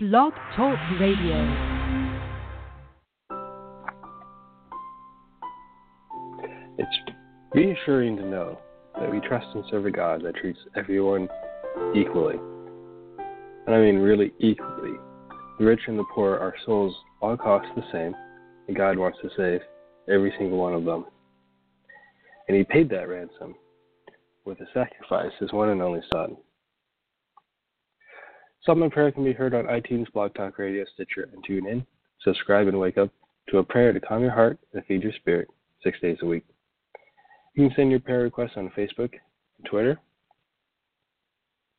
Blog Talk Radio. It's reassuring to know that we trust and serve a God that treats everyone equally. And I mean really equally. The rich and the poor, our souls all cost the same, and God wants to save every single one of them. And He paid that ransom with a sacrifice, His one and only Son. Psalm Prayer can be heard on iTunes, Blog Talk Radio, Stitcher, and TuneIn. Subscribe and wake up to a prayer to calm your heart and feed your spirit six days a week. You can send your prayer requests on Facebook and Twitter.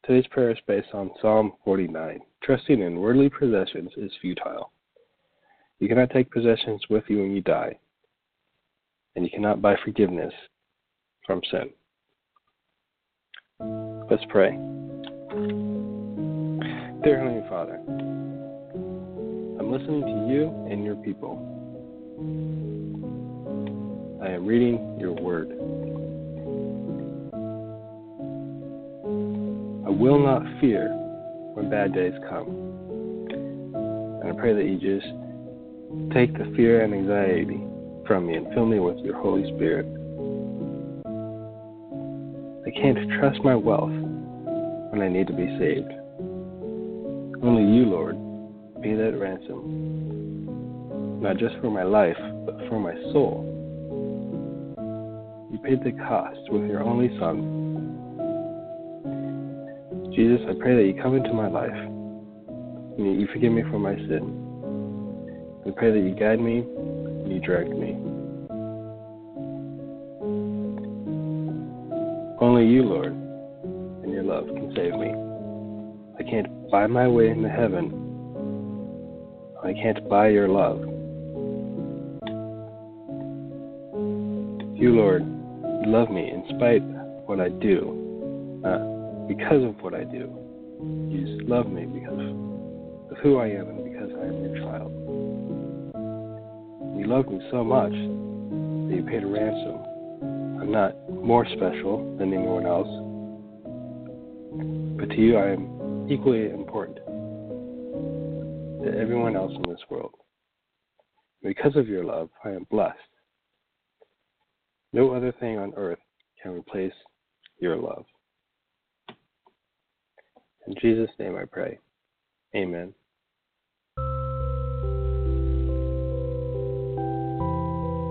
Today's prayer is based on Psalm 49. Trusting in worldly possessions is futile. You cannot take possessions with you when you die, and you cannot buy forgiveness from sin. Let's pray. Dear Heavenly Father, I'm listening to you and your people. I am reading your word. I will not fear when bad days come. And I pray that you just take the fear and anxiety from me and fill me with your Holy Spirit. I can't trust my wealth when I need to be saved. Only you, Lord, be that ransom, not just for my life, but for my soul. You paid the cost with your only Son. Jesus, I pray that you come into my life and you forgive me for my sin. I pray that you guide me and you direct me. Only you, Lord, and your love can save me. I can't buy my way into heaven. I can't buy your love. You, Lord, love me in spite of what I do, not because of what I do. You just love me because of who I am and because I am your child. You love me so much that you paid a ransom. I'm not more special than anyone else, but to you I am equally important to everyone else in this world. Because of your love, I am blessed. No other thing on earth can replace your love. In Jesus' name I pray. Amen.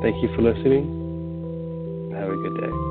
Thank you for listening. Have a good day.